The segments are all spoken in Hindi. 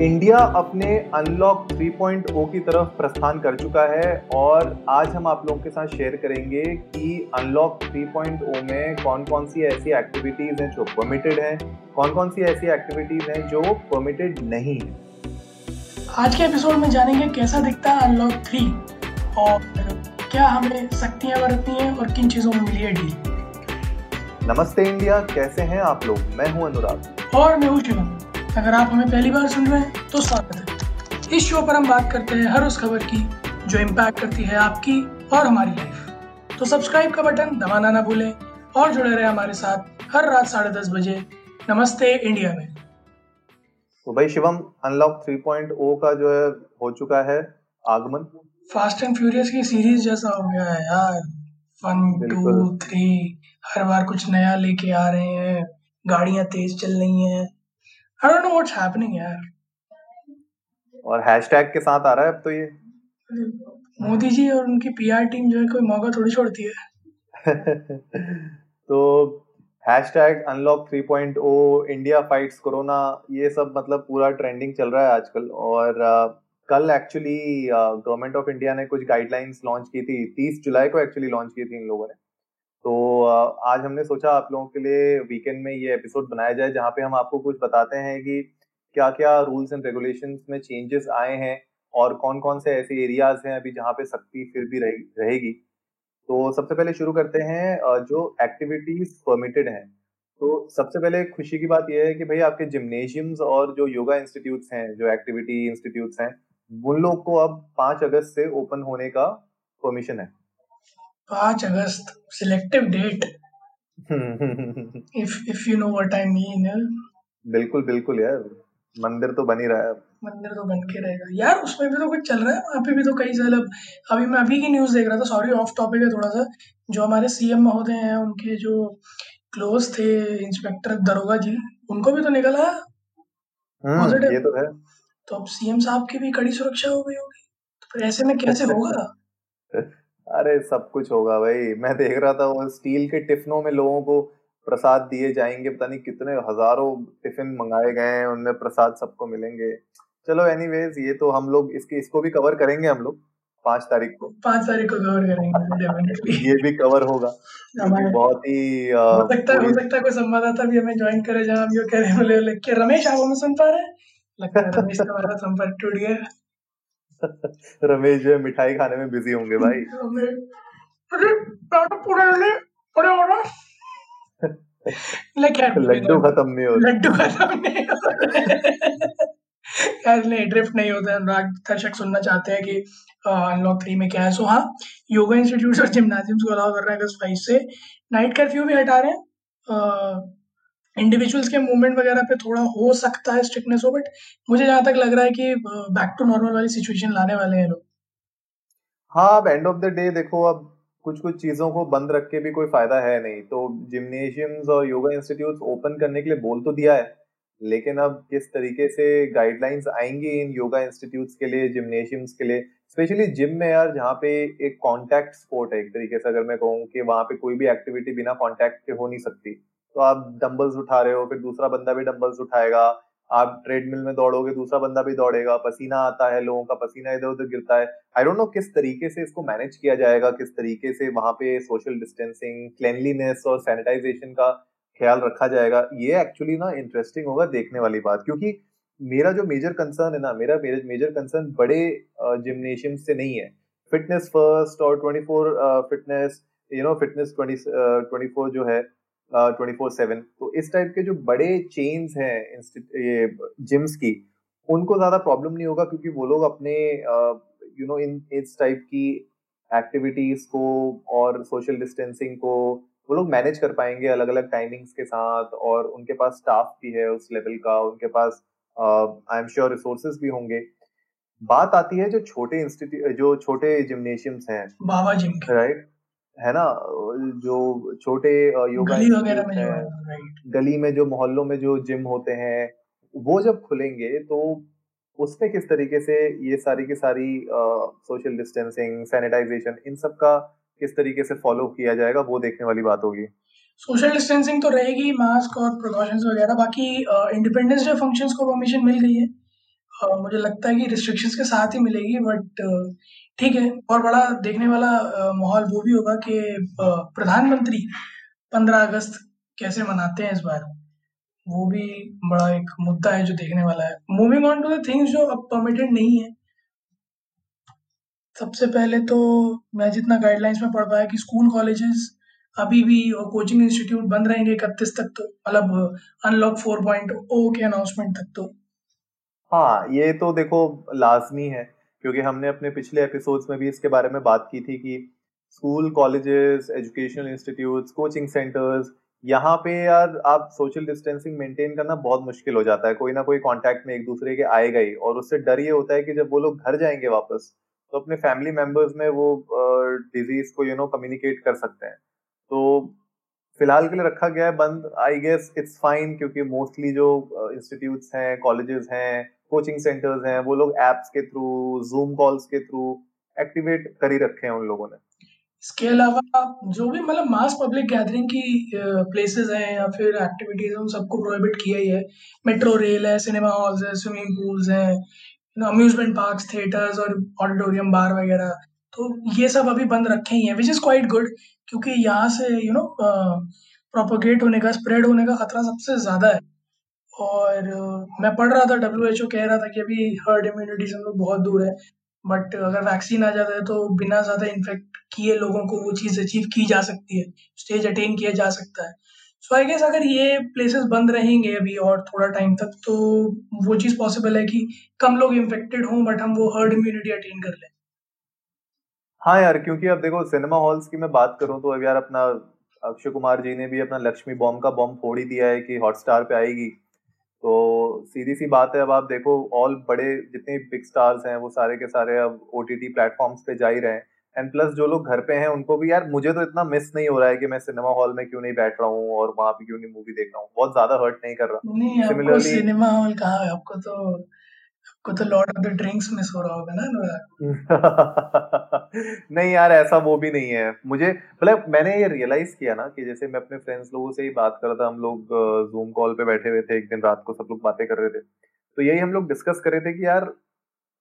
इंडिया अपने अनलॉक 3.0 की तरफ़ प्रस्थान कर चुका है और आज हम आप लोगों के साथ शेयर करेंगे कि अनलॉक 3.0 में कौन कौन सी ऐसी एक्टिविटीज़ हैं जो परमिटेड हैं कौन कौन सी ऐसी एक्टिविटीज़ हैं जो परमिटेड नहीं है। आज के एपिसोड में जानेंगे कैसा दिखता है अनलॉक थ्री और क्या हमें शक्तियाँ बरतनी है और किन चीज़ों में मिली है डील नमस्ते इंडिया कैसे हैं आप लोग? मैं हूँ अनुराग। और मैं हूँ शिवम अगर आप हमें पहली बार सुन रहे हैं तो स्वागत है। इस शो पर हम बात करते हैं हर उस खबर की जो इम्पैक्ट करती है आपकी और हमारी लाइफ तो सब्सक्राइब का बटन दबाना ना भूलें और जुड़े रहे हमारे साथ हर रात साढ़े दस बजे नमस्ते इंडिया में। तो भाई शिवम अनलॉक 3.0 का जो है हो चुका है आगमन। फास्ट एंड फ्यूरियस की सीरीज़ जैसा हो गया है यार। वन टू थ्री हर बार कुछ नया लेके आ रहे हैं। गाड़ियाँ तेज चल रही हैं। I don't know what's happening यार और हैशटैग के साथ आ रहा है अब तो ये। मोदी जी और उनकी पीआर टीम जो है कोई मौका थोड़ी छोड़ती है। तो hashtag unlock 3.0 India fights corona ये सब मतलब पूरा ट्रेंडिंग चल रहा है आजकल। और अ, कल एक्चुअली गवर्नमेंट ऑफ़ इंडिया ने कुछ गाइडलाइंस लॉन्च की थी। 30 जुलाई को एक्चुअली लॉन्च की थी इन लोगों ने। तो आज हमने सोचा आप लोगों के लिए वीकेंड में ये एपिसोड बनाया जाए, जहाँ पे हम आपको कुछ बताते हैं कि क्या क्या रूल्स एंड रेगुलेशन में चेंजेस आए हैं और कौन कौन से ऐसे एरियाज़ हैं अभी जहाँ पे सख्ती फिर भी रही, रहेगी। तो सबसे पहले शुरू करते हैं जो एक्टिविटीज़ परमिटेड हैं। तो सबसे पहले खुशी की बात यह है कि भाई आपके जिम्नेशियम्स और जो योगा इंस्टीट्यूट्स हैं, जो एक्टिविटी इंस्टीट्यूट्स हैं, उन लोग को अब पाँच अगस्त से ओपन होने का परमिशन है। पाँच अगस्त selective date if if you know what I mean बिल्कुल बिल्कुल यार। मंदिर तो बन ही रहा है मंदिर तो बन के रहेगा। यार उसमें भी तो कुछ चल रहा है? वहाँ पे भी तो कई साल अब अभी मैं अभी की न्यूज़ देख रहा था सॉरी ऑफ़ टॉपिक है थोड़ा सा जो हमारे सीएम महोदय हैं उनके जो क्लोज थे इंस्पेक्टर दरोगा जी उनको भी तो निकला? हम्म Positive. ये तो है। तो अब सीएम साहब की भी कड़ी सुरक्षा हो गई होगी। तो फिर ऐसे में कैसे होगा? अरे सब कुछ होगा भाई। मैं देख रहा था वो स्टील के टिफिनों में लोगों को प्रसाद दिए जाएँगे। पता नहीं कितने हज़ारों टिफ़िन मंगाए गए हैं उनमें प्रसाद सबको मिलेंगे। चलो एनीवेज ये तो हम लोग इसके इसको भी कवर करेंगे हम लोग पाँच तारीख को। पाँच तारीख को कवर करेंगे ये भी कवर होगा। बहुत ही हो सकता है हो सकता है कोई संवाददाता भी हमें ज्वाइन करे जहाँ हम ये कह रहे हैं। रमेश आप हमें सुन पा रहे हैं? लगता है रमेश का संपर्क टूट गया। रमेश जो है मिठाई खाने में बिज़ी होंगे भाई। लड्डू खत्म नहीं हो लड्डू खत्म नहीं हो यार नहीं ड्रिफ्ट नहीं होता। अनुराग दर्शक सुनना चाहते हैं कि अनलॉक थ्री में क्या है। सो हाँ योगा इंस्टीट्यूट और जिम्नाजियम्स को अलाउ कर रहे हैं अगस्त फाइव से। नाइट कर्फ्यू भी हटा रहे हैं। इंडिविजुअल्स के मूवमेंट वगैरह पे थोड़ा हो सकता है स्ट्रिक्टनेस हो बट मुझे जहाँ तक लग रहा है कि बैक टू नॉर्मल वाली सिचुएशन लाने वाले हैं लोग। हाँ अब एंड ऑफ़ द डे देखो, अब कुछ कुछ चीज़ों को बंद रख के भी कोई फ़ायदा है नहीं। तो जिम्नेशियम्स और योगा इंस्टीट्यूट्स ओपन करने के लिए बोल तो दिया है, लेकिन अब किस तरीके से गाइडलाइंस आएँगी इन योगा इंस्टीट्यूट्स के लिए जिम्नेशियम्स के लिए? स्पेशली जिम में यार, जहाँ पे एक कांटेक्ट स्पोर्ट है, एक तरीके से अगर मैं कहूँ कि वहाँ पे कोई भी एक्टिविटी बिना कांटेक्ट के हो नहीं सकती। तो आप डंबल्स उठा रहे हो, फिर दूसरा बंदा भी डंबल्स उठाएगा। आप ट्रेडमिल में दौड़ोगे, दूसरा बंदा भी दौड़ेगा। पसीना आता है, लोगों का पसीना इधर उधर गिरता है। आई डोंट नो किस तरीके से इसको मैनेज किया जाएगा, किस तरीके से वहाँ पे सोशल डिस्टेंसिंग क्लेनलीनेस और सैनिटाइजेशन का ख्याल रखा जाएगा, ये एक्चुअली ना इंटरेस्टिंग होगा देखने वाली बात। क्योंकि मेरा जो मेजर कंसर्न है ना, मेरा मेजर कंसर्न बड़े जिम्नेशियम से नहीं है। फिटनेस फ़र्स्ट और 24 फिटनेस यू नो फिटनेस 20 24 जो है ट्वेंटी फोर सेवन। तो इस टाइप के जो बड़े चेन्स हैं ये जिम्स की उनको ज़्यादा प्रॉब्लम नहीं होगा क्योंकि वो लोग अपने यू नो इन इस टाइप की एक्टिविटीज़ को और सोशल डिस्टेंसिंग को वो लोग मैनेज कर पाएँगे अलग अलग टाइमिंग्स के साथ और उनके पास स्टाफ भी है उस लेवल का उनके पास आई एम श्योर रिसोर्सेज भी होंगे। बात आती है जो छोटे इंस्टीट्यूट जो छोटे जिम्नेशियम्स हैं। बाबा जिम राइट है ना जो छोटे योगा गली वगैरह में जो है गली में जो मोहल्लों में जो जिम होते हैं वो जब खुलेंगे तो उसमें किस तरीके से ये सारी की सारी सोशल डिस्टेंसिंग सैनिटाइजेशन इन सब का किस तरीके से फॉलो किया जाएगा वो देखने वाली बात होगी। सोशल डिस्टेंसिंग तो रहेगी मास्क और प्रिकॉशंस वगैरह बाकी इंडिपेंडेंस डे फ़ंक्शंस को परमिशन मिल गई है। मुझे लगता है कि रिस्ट्रिक्शंस के साथ ही मिलेगी बट ठीक है, और बड़ा देखने वाला माहौल वो भी होगा कि प्रधानमंत्री 15 अगस्त कैसे मनाते हैं इस बार? वो भी बड़ा एक मुद्दा है जो देखने वाला है। Moving on to the things जो अब परमिटेड नहीं है। सबसे पहले तो मैं जितना गाइडलाइंस में पढ़ पाया कि स्कूल कॉलेजेस अभी भी और कोचिंग इंस्टीट्यूट बंद रहेंगे इकतीस तक तो मतलब अनलॉक फोर पॉइंट ओ के अनाउंसमेंट तक तो। हाँ ये तो देखो लाजमी है, क्योंकि हमने अपने पिछले एपिसोड्स में भी इसके बारे में बात की थी कि school colleges educational institutes coaching centres यहाँ पे यार आप सोशल डिस्टेंसिंग मेंटेन करना बहुत मुश्किल हो जाता है। कोई ना कोई कांटेक्ट में एक दूसरे के आएगा ही और उससे डर ये होता है कि जब वो लोग घर जाएँगे वापस तो अपने फैमिली मेंबर्स में वो डिज़ीज़ को यू नो कम्युनिकेट कर सकते हैं। तो फ़िलहाल के लिए रखा गया है, बंद। आई गेस इट्स फाइन क्योंकि मोस्टली जो इंस्टीट्यूट्स हैं कॉलेजेस हैं कोचिंग सेंटर्स हैं, वो लोग एप्स के थ्रू जूम कॉल्स के थ्रू एक्टिवेट कर ही रखे हैं उन लोगों ने। इसके अलावा जो भी मतलब मास पब्लिक गैदरिंग की प्लेसेस हैं या फिर एक्टिविटीज़ हैं, उन सबको प्रोहिबिट किया ही है। मेट्रो रेल है सिनेमा हॉल्स है स्विमिंग पूल्स हैं अम्यूजमेंट पार्क थिएटर्स और ऑडिटोरियम बार वगैरह। तो ये सब अभी बंद रखे ही हैं विच इज़ क्वाइट गुड क्योंकि यहाँ से यू नो प्रोपोगेट होने का स्प्रेड होने का खतरा सबसे ज़्यादा है। और मैं पढ़ रहा था डब्ल्यू एच ओ कह रहा था कि अभी हर्ड इम्यूनिटी से हम लोग बहुत दूर है। बट अगर वैक्सीन आ जाता है तो बिना ज़्यादा इन्फेक्ट किए लोगों को वो चीज़ अचीव की जा सकती है स्टेज अटेन किया जा सकता है। सो आई गेस अगर ये प्लेसेस बंद रहेंगे अभी और थोड़ा टाइम तक तो वो चीज़ पॉसिबल है कि कम लोग इन्फेक्टेड हों बट हम वो हर्ड इम्यूनिटी अटेन कर लें। हाँ यार, क्योंकि अब देखो सिनेमा हॉल्स की मैं बात करूँ तो अब यार अपना अक्षय कुमार जी ने भी अपना लक्ष्मी बॉम्ब का बॉम्ब फोड़ ही दिया है कि हॉटस्टार पे आएगी। तो सीधी सी बात है अब आप देखो ऑल बड़े जितने बिग स्टार्स हैं वो सारे के सारे अब ओ टी टी प्लेटफॉर्म्स पे जा ही रहे हैं। एंड प्लस जो लोग घर पे हैं उनको भी यार मुझे तो इतना मिस नहीं हो रहा है कि मैं सिनेमा हॉल में क्यों नहीं बैठ रहा हूँ और वहाँ पे क्यों नहीं मूवी देख रहा हूँ। बहुत ज़्यादा हर्ट नहीं कर रहा। सिमिलरली सिनेमा हॉल कहा है? आपको तो को तो lord of the drinks miss हो रहा होगा ना नहीं यार, ऐसा वो भी नहीं है। मुझे मतलब मैंने ये रियलाइज़ किया ना कि जैसे मैं अपने फ्रेंड्स लोगों से ही बात कर रहा था, हम लोग जूम कॉल पे बैठे हुए थे, एक दिन रात को सब लोग बातें कर रहे थे। तो यही हम लोग डिस्कस कर रहे थे कि यार,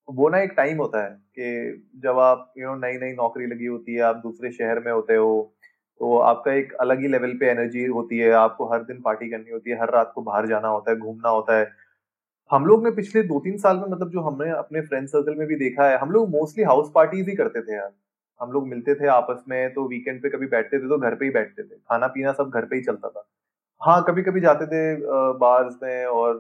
वो ना एक टाइम होता है कि जब आप यू नो नई नई नौकरी लगी होती है, आप दूसरे शहर में होते हो तो आपका एक अलग ही लेवल पे एनर्जी होती है, आपको हर दिन पार्टी करनी होती है, हर रात को बाहर जाना होता है, घूमना होता है। हम लोग ने पिछले दो तीन साल में मतलब जो हमने अपने फ्रेंड सर्कल में भी देखा है हम लोग मोस्टली हाउस पार्टीज़ ही करते थे यार। हम लोग मिलते थे आपस में तो वीकेंड पे कभी बैठते थे तो घर पे ही बैठते थे। खाना पीना सब घर पे ही चलता था। हाँ कभी कभी जाते थे बार्स में और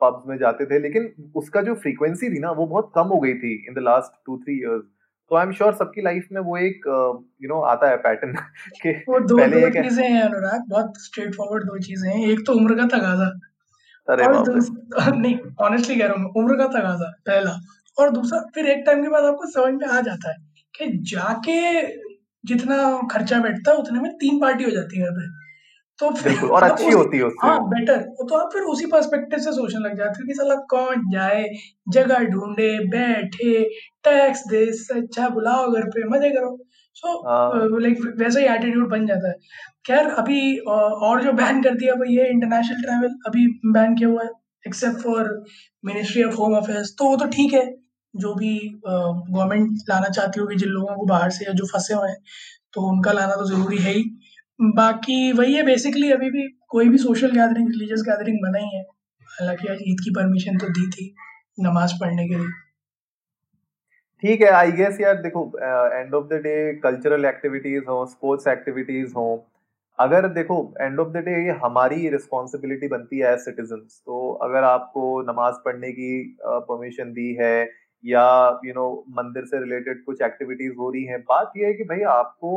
पब्स में जाते थे लेकिन उसका जो फ्रीक्वेंसी थी ना वो बहुत कम हो गई थी in the last two three years तो आई एम श्योर सबकी लाइफ में वो एक यू नो आता है पैटर्न कि वो दो, दो चीज़ें हैं अनुराग बहुत स्ट्रेट फॉरवर्ड दो चीज़ें हैं। एक तो उम्र का तगाजा अरे और नहीं ऑनेस्टली कह रहा हूँ उम्र का तगाजा पहला। और दूसरा फिर एक टाइम के बाद आपको समझ में आ जाता है कि जाके जितना खर्चा बैठता है उतने में तीन पार्टी हो जाती है घर पे। तो फिर और मतलब अच्छी होती है हाँ बेटर तो आप फिर उसी पर्सपेक्टिव से सोचने लग जाते हो कि साला कौन जाए जगह ढूंढे बैठे टैक्स दे अच्छा बुलाओ घर पे मज़े करो। सो लाइक वैसा ही एटीट्यूड बन जाता है। खैर अभी और जो बैन कर दिया वो ये इंटरनेशनल ट्रैवल अभी बैन किया हुआ है except for ministry of home affairs तो वो तो ठीक है जो भी गवर्नमेंट लाना चाहती होगी जिन लोगों को बाहर से या जो फंसे हुए हैं तो उनका लाना तो ज़रूरी है ही। बाकी वही है बेसिकली अभी भी कोई भी सोशल गैदरिंग रिलीजियस गैदरिंग बना ही है। हालाँकि आज ईद की परमिशन तो दी थी नमाज़ पढ़ने के लिए। ठीक है आई गेस यार देखो end of the day cultural activities हो स्पोर्ट्स एक्टिविटीज़ हो अगर देखो एंड ऑफ़ द डे ये हमारी रिस्पॉन्सिबिलिटी बनती है एज सिटीजन तो अगर आपको नमाज़ पढ़ने की परमिशन दी है या यू you नो know, मंदिर से रिलेटेड कुछ एक्टिविटीज़ हो रही हैं बात ये है कि भाई आपको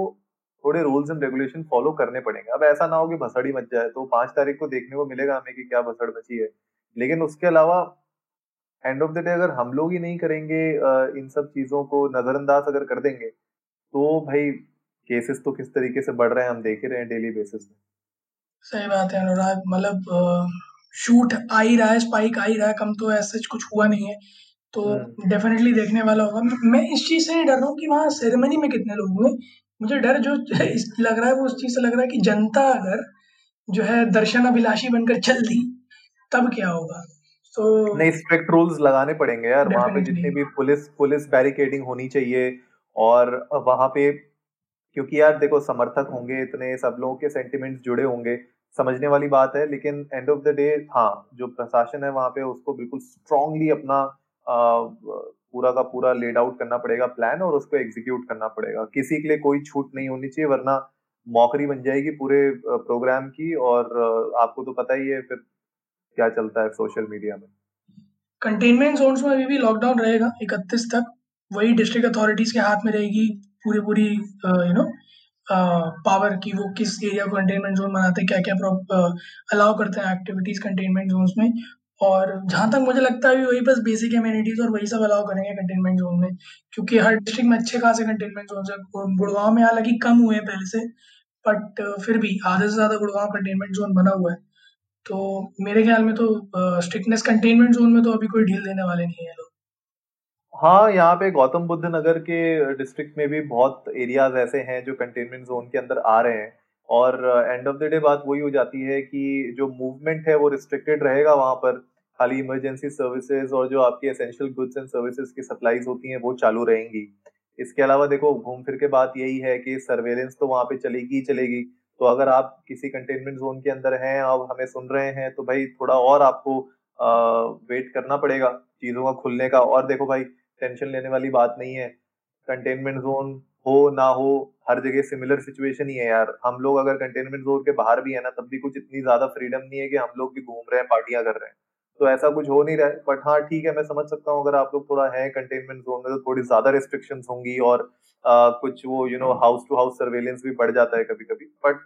थोड़े रूल्स एंड रेगुलेशन फॉलो करने पड़ेंगे। अब ऐसा ना हो कि भसड़ी मच जाए तो पाँच तारीख को देखने को मिलेगा हमें कि क्या भसड़ मची है लेकिन उसके अलावा एंड ऑफ़ द डे अगर हम लोग ही नहीं करेंगे इन सब चीज़ों को नजरअंदाज अगर कर देंगे तो भाई केसेस तो किस तरीके से बढ़ रहे हैं हम देख ही रहे हैं डेली बेसिस में। सही बात है अनुराग मतलब शूट आ ही रहा है स्पाइक आ ही रहा है कम तो ऐसा कुछ हुआ नहीं है। तो डेफिनेटली हम्म। देखने वाला होगा। मैं इस चीज़ से नहीं डर रहा हूँ कि वहाँ सेरेमनी में कितने लोग हुए मुझे डर जो लग रहा है वो उस चीज़ से लग रहा है कि जनता अगर जो है दर्शन अभिलाषी बनकर चल दी तब क्या होगा? तो नहीं स्ट्रिक्ट रूल्स लगाने पड़ेंगे यार वहाँ पे जितनी भी पुलिस पुलिस बैरिकेडिंग होनी चाहिए और वहाँ पे क्योंकि यार देखो समर्थक होंगे इतने सब लोगों के सेंटिमेंट्स जुड़े होंगे समझने वाली बात है लेकिन एंड ऑफ़ द डे हाँ जो प्रशासन है वहाँ पे उसको बिल्कुल स्ट्रांगली अपना आ, पूरा का पूरा लेड आउट करना पड़ेगा प्लान और उसको एग्जीक्यूट करना पड़ेगा। किसी के लिए कोई छूट नहीं होनी चाहिए वरना मौकरी बन जाएगी पूरे प्रोग्राम की और आपको तो पता ही है फिर क्या चलता है सोशल मीडिया में? कंटेनमेंट जोन्स में अभी भी लॉकडाउन रहेगा, इकतीस तक। वही डिस्ट्रिक्ट अथॉरिटीज के हाथ में रहेगी पूरी पूरी यू नो पावर की वो किस एरिया को कंटेनमेंट जोन बनाते हैं क्या क्या अलाउ करते हैं एक्टिविटीज़ कंटेनमेंट जोन में। और जहाँ तक मुझे लगता है वही बस बेसिक एम्यूनिटीज और वही सब अलाउ करेंगे कंटेनमेंट जोन में। क्योंकि हर डिस्ट्रिक्ट में अच्छे खासे कंटेनमेंट जोन है। गुड़गांव में हालाँकि कम हुए हैं पहले से बट फिर भी आधे से ज़्यादा गुड़गांव कंटेनमेंट जोन बना हुआ है। तो मेरे ख्याल में तो स्ट्रिक्टनेस कंटेनमेंट जोन में तो अभी कोई ढील देने वाले नहीं है लोग। हाँ यहाँ पे गौतम बुद्ध नगर के डिस्ट्रिक्ट में भी बहुत एरियाज़ ऐसे हैं जो कंटेनमेंट जोन के अंदर आ रहे हैं। और एंड ऑफ़ द डे बात वही हो जाती है कि जो मूवमेंट है वो रिस्ट्रिक्टेड रहेगा वहाँ पर। खाली इमरजेंसी सर्विसेज़ और जो आपकी एसेंशियल गुड्स एंड सर्विसेज़ की सप्लाईज होती हैं वो चालू रहेंगी। इसके अलावा देखो, घूम फिर के बात यही है कि सर्वेलेंस तो वहाँ पे चलेगी ही चलेगी। तो अगर आप किसी कंटेनमेंट जोन के अंदर हैं और हमें सुन रहे हैं तो भाई थोड़ा और आपको वेट करना पड़ेगा चीज़ों का खुलने का। और देखो भाई टेंशन लेने वाली बात नहीं है। कंटेनमेंट जोन हो, ना हो, हर जगह सिमिलर सिचुएशन ही है यार। हम लोग अगर कंटेनमेंट जोन के बाहर भी है ना, तब भी कुछ इतनी ज़्यादा फ्रीडम नहीं है कि हम लोग भी घूम रहे हैं पार्टियाँ कर रहे हैं। तो ऐसा कुछ हो नहीं रहा है। बट हाँ ठीक है मैं समझ सकता हूँ अगर आप लोग थोड़ा है कंटेनमेंट जोन में तो थोड़ी ज़्यादा रिस्ट्रिक्शन होंगी और आ, कुछ वो you know house to house surveillance भी बढ़ जाता है कभी कभी बट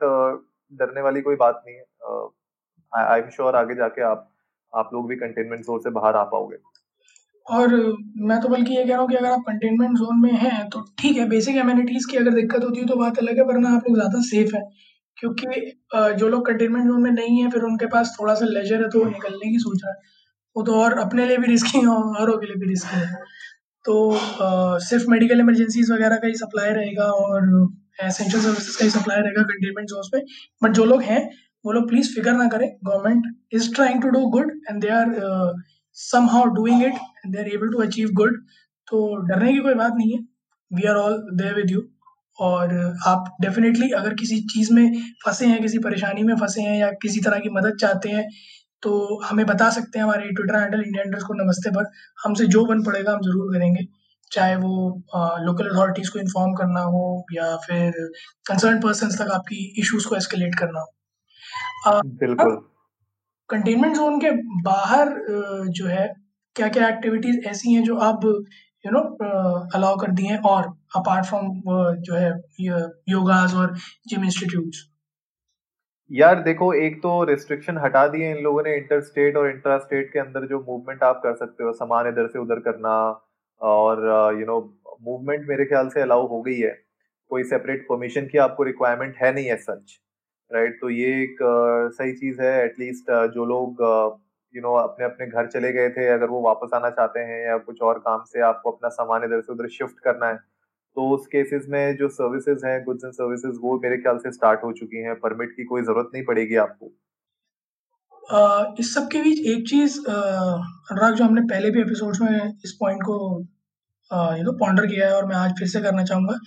डरने वाली कोई बात नहीं है। आई एम श्योर आगे जाके आप आप लोग भी कंटेनमेंट जोन से बाहर आ पाओगे। और मैं तो बल्कि ये कह रहा हूँ कि अगर आप कंटेनमेंट जोन में हैं तो ठीक है बेसिक एम्यूनिटीज़ की अगर दिक्कत होती है तो बात अलग है वरना आप लोग ज़्यादा सेफ़ हैं। क्योंकि जो लोग कंटेनमेंट जोन में नहीं है फिर उनके पास थोड़ा सा लेजर है तो वो निकलने की सोच रहा है। वो तो और अपने लिए भी रिस्की है और के लिए भी रिस्की है। तो आ, सिर्फ़ मेडिकल इमरजेंसीज वगैरह का ही सप्लाई रहेगा और एसेंशियल सर्विसेज़ का ही सप्लाई रहेगा कंटेनमेंट जोन में बट जो लोग हैं वो लोग प्लीज़ फ़िक्र ना करें। Government is trying to do good and they are somehow doing it and they're able to achieve good. तो डरने की कोई बात नहीं है। We are all there with you और आप डेफिनेटली अगर किसी चीज़ में फंसे हैं किसी परेशानी में फंसे हैं या किसी तरह की मदद चाहते हैं तो हमें बता सकते हैं हमारे ट्विटर हैंडल इंडिया को नमस्ते पर। हमसे जो बन पड़ेगा हम ज़रूर करेंगे चाहे वो लोकल अथॉरिटीज़ को इन्फॉर्म करना हो या फिर कंसर्न पर्सन तक आपकी इश्यूज़ को एस्केलेट करना हो। बिल्कुल। कंटेनमेंट जोन के बाहर जो है क्या क्या एक्टिविटीज़ ऐसी हैं जो आप यू नो अलाउ कर दी हैं? और अपार्ट फ्रॉम जो है योगास और जिम इंस्टीट्यूट्स यार देखो, एक तो रिस्ट्रिक्शन हटा दिए इन लोगों ने इंटर स्टेट और इंट्रा स्टेट के अंदर जो मूवमेंट आप कर सकते हो, सामान इधर से उधर करना और यू नो मूवमेंट मेरे ख्याल से अलाउ हो गई है। कोई सेपरेट परमिशन की आपको रिक्वायरमेंट है नहीं है सच राइट तो ये एक सही चीज़ है एटलीस्ट जो लोग यू नो अपने अपने घर चले गए थे, अगर वो वापस आना चाहते हैं या कुछ और काम से आपको अपना सामान इधर से उधर शिफ्ट करना है तो उस केसेस में जो सर्विसेज़ हैं गुड्स एंड सर्विसेज़ वो मेरे ख्याल से स्टार्ट हो चुकी हैं। परमिट की कोई ज़रूरत नहीं पड़ेगी आपको। uh, इस सब के बीच एक चीज़ अनुराग जो हमने पहले भी एपिसोड्स में इस पॉइंट को यू नो पॉन्डर किया है और मैं आज फिर से करना चाहूँगा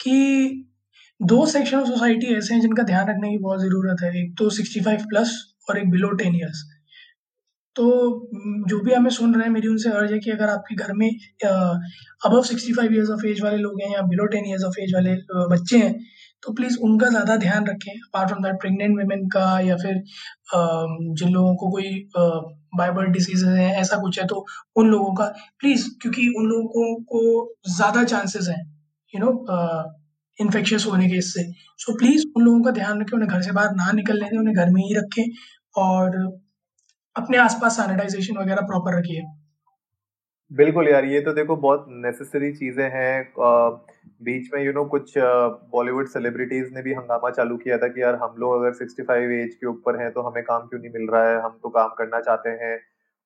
कि दो सेक्शन ऑफ़ सोसाइटी ऐसे हैं जिनका ध्यान रखने की बहुत ज़रूरत है। एक तो सिक्सटी फाइव प्लस और एक बिलो टेन ईयर्स तो जो भी हमें सुन रहे हैं मेरी उनसे अर्ज़ है कि अगर आपके घर में above sixty five years of age वाले लोग हैं या below ten years of age वाले बच्चे हैं तो प्लीज़ उनका ज़्यादा ध्यान रखें। Apart from that pregnant women का या फिर जिन लोगों को कोई बाइबर्ड डिसीज है ऐसा कुछ है तो उन लोगों का प्लीज़ क्योंकि उन लोगों को ज़्यादा चांसेस हैं यू नो इन्फेक्शियस होने के इससे। सो so, प्लीज़ उन लोगों का ध्यान रखें उन्हें घर से बाहर ना निकलने दें उन्हें घर में ही रखें और अपने आसपास सैनिटाइजेशन वगैरह प्रॉपर रखिए। बिल्कुल यार ये तो देखो बहुत नेसेसरी चीज़ें हैं। बीच में यू you नो know, कुछ बॉलीवुड सेलिब्रिटीज ने भी हंगामा चालू किया था कि यार हम लोग अगर 65 एज के ऊपर हैं तो हमें काम क्यों नहीं मिल रहा है? हम तो काम करना चाहते हैं।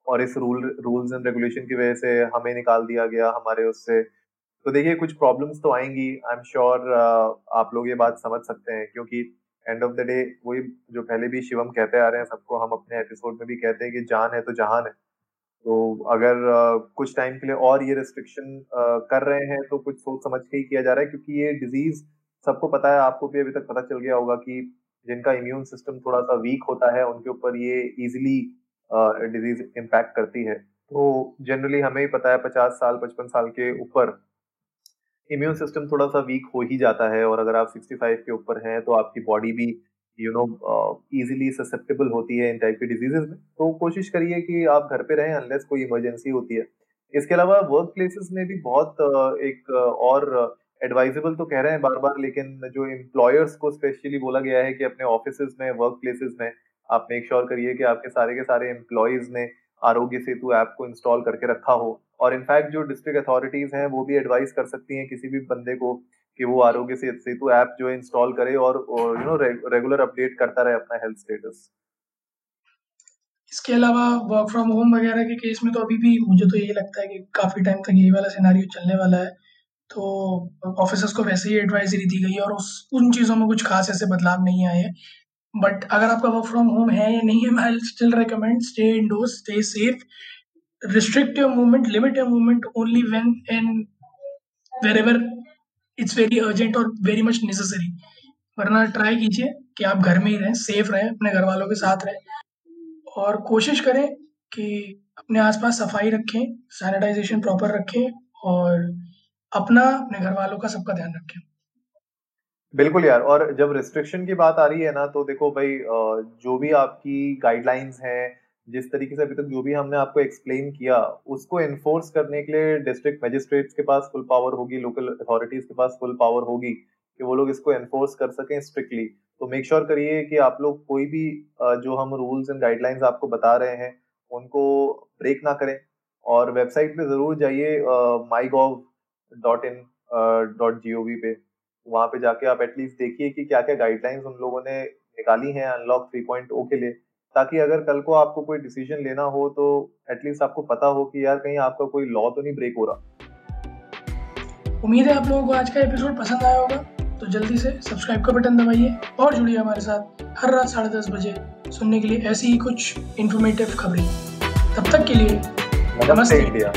और इस रूल रूल्स एंड रेगुलेशन की वजह से हमें निकाल दिया गया हमारे उससे। तो देखिए कुछ प्रॉब्लम्स तो आएँगी आई एम श्योर आप लोग ये बात समझ सकते हैं क्योंकि एंड ऑफ़ द डे वही जो पहले भी शिवम कहते आ रहे हैं, सबको हम अपने एपिसोड में भी कहते हैं कि जान है तो जहान है। तो अगर कुछ टाइम के लिए और ये रिस्ट्रिक्शन कर रहे हैं तो कुछ सोच समझ के ही किया जा रहा है, क्योंकि ये डिज़ीज़ सबको पता है, आपको भी अभी तक पता चल गया होगा कि जिनका इम्यून सिस्टम थोड़ा सा वीक होता है, उनके ऊपर ये इजिली डिज़ीज़ इम्पैक्ट करती है। तो जनरली हमें ही पता है, पचास साल, पचपन साल के ऊपर इम्यून सिस्टम थोड़ा सा वीक हो ही जाता है और अगर आप 65 के ऊपर हैं तो आपकी बॉडी भी यू नो इजीली ससेप्टेबल होती है इन टाइप की डिजीजेज में। तो कोशिश करिए कि आप घर पे रहें अनलेस कोई इमरजेंसी होती है। इसके अलावा वर्क प्लेसेस में भी बहुत एक और एडवाइजेबल तो कह रहे हैं बार बार लेकिन जो एम्प्लॉयर्स को स्पेशली बोला गया है कि अपने ऑफ़िस में वर्क प्लेसेस में आप मेक श्योर करिए कि आपके सारे के सारे एम्प्लॉयज़ ने आरोग्य सेतु ऐप को इंस्टॉल करके रखा हो। और इनफैक्ट जो डिस्ट्रिक्ट अथॉरिटीज हैं, वो भी एडवाइस कर सकती हैं किसी भी बंदे को कि वो आरोग्य सेतु ऐप जो है इंस्टॉल करे और यू नो रेगुलर अपडेट करता रहे अपना हेल्थ स्टेटस इसके अलावा वर्क फ्रॉम होम वगैरह के केस में तो अभी भी मुझे तो यही लगता है कि काफ़ी टाइम तक यही वाला सिनारियो चलने वाला है। तो ऑफिसर्स को वैसे ही एडवाइजरी दी गई और उस उन चीज़ों में कुछ खास ऐसे बदलाव नहीं आए बट अगर आपका वर्क फ्रॉम होम है या नहीं है I still recommend stay indoors stay safe restrict your movement, limit your movement only when and wherever it's very urgent और very much necessary. वरना ट्राई कीजिए कि आप घर में ही रहें सेफ़ रहें अपने घर वालों के साथ रहें और कोशिश करें कि अपने आसपास सफ़ाई रखें सैनिटाइजेशन प्रॉपर रखें और अपना अपने घर वालों का सबका ध्यान रखें बिल्कुल यार और जब रिस्ट्रिक्शन की बात आ रही है ना तो देखो भाई जो भी आपकी गाइडलाइंस हैं जिस तरीके से अभी तक जो भी हमने आपको एक्सप्लेन किया, उसको एनफोर्स करने के लिए डिस्ट्रिक्ट मजिस्ट्रेट्स के पास फुल पावर होगी लोकल अथॉरिटीज के पास फुल पावर होगी कि वो लोग इसको एनफोर्स कर सकें स्ट्रिक्टली तो मेक श्योर करिए कि आप लोग कोई भी जो हम रूल्स एंड गाइडलाइंस आपको बता रहे हैं, उनको ब्रेक ना करें. और वेबसाइट पे ज़रूर जाइए my gov dot in dot G O V पे. वहाँ पे जाके आप एटलीस्ट देखिए कि क्या क्या गाइडलाइंस उन लोगों ने निकाली हैं अनलॉक थ्री पॉइंट ओ के लिए. ताकि अगर कल को आपको कोई डिसीज़न लेना हो तो एटलीस्ट आपको पता हो कि यार कहीं आपका कोई लॉ तो नहीं ब्रेक हो रहा। उम्मीद है आप लोगों को आज का एपिसोड पसंद आया होगा। तो जल्दी से सब्सक्राइब का बटन दबाइए और जुड़िए हमारे साथ हर रात साढ़े दस बजे सुनने के लिए ऐसी ही कुछ इन्फॉर्मेटिव खबरें। तब तक के लिए नमस्ते। इंडिया।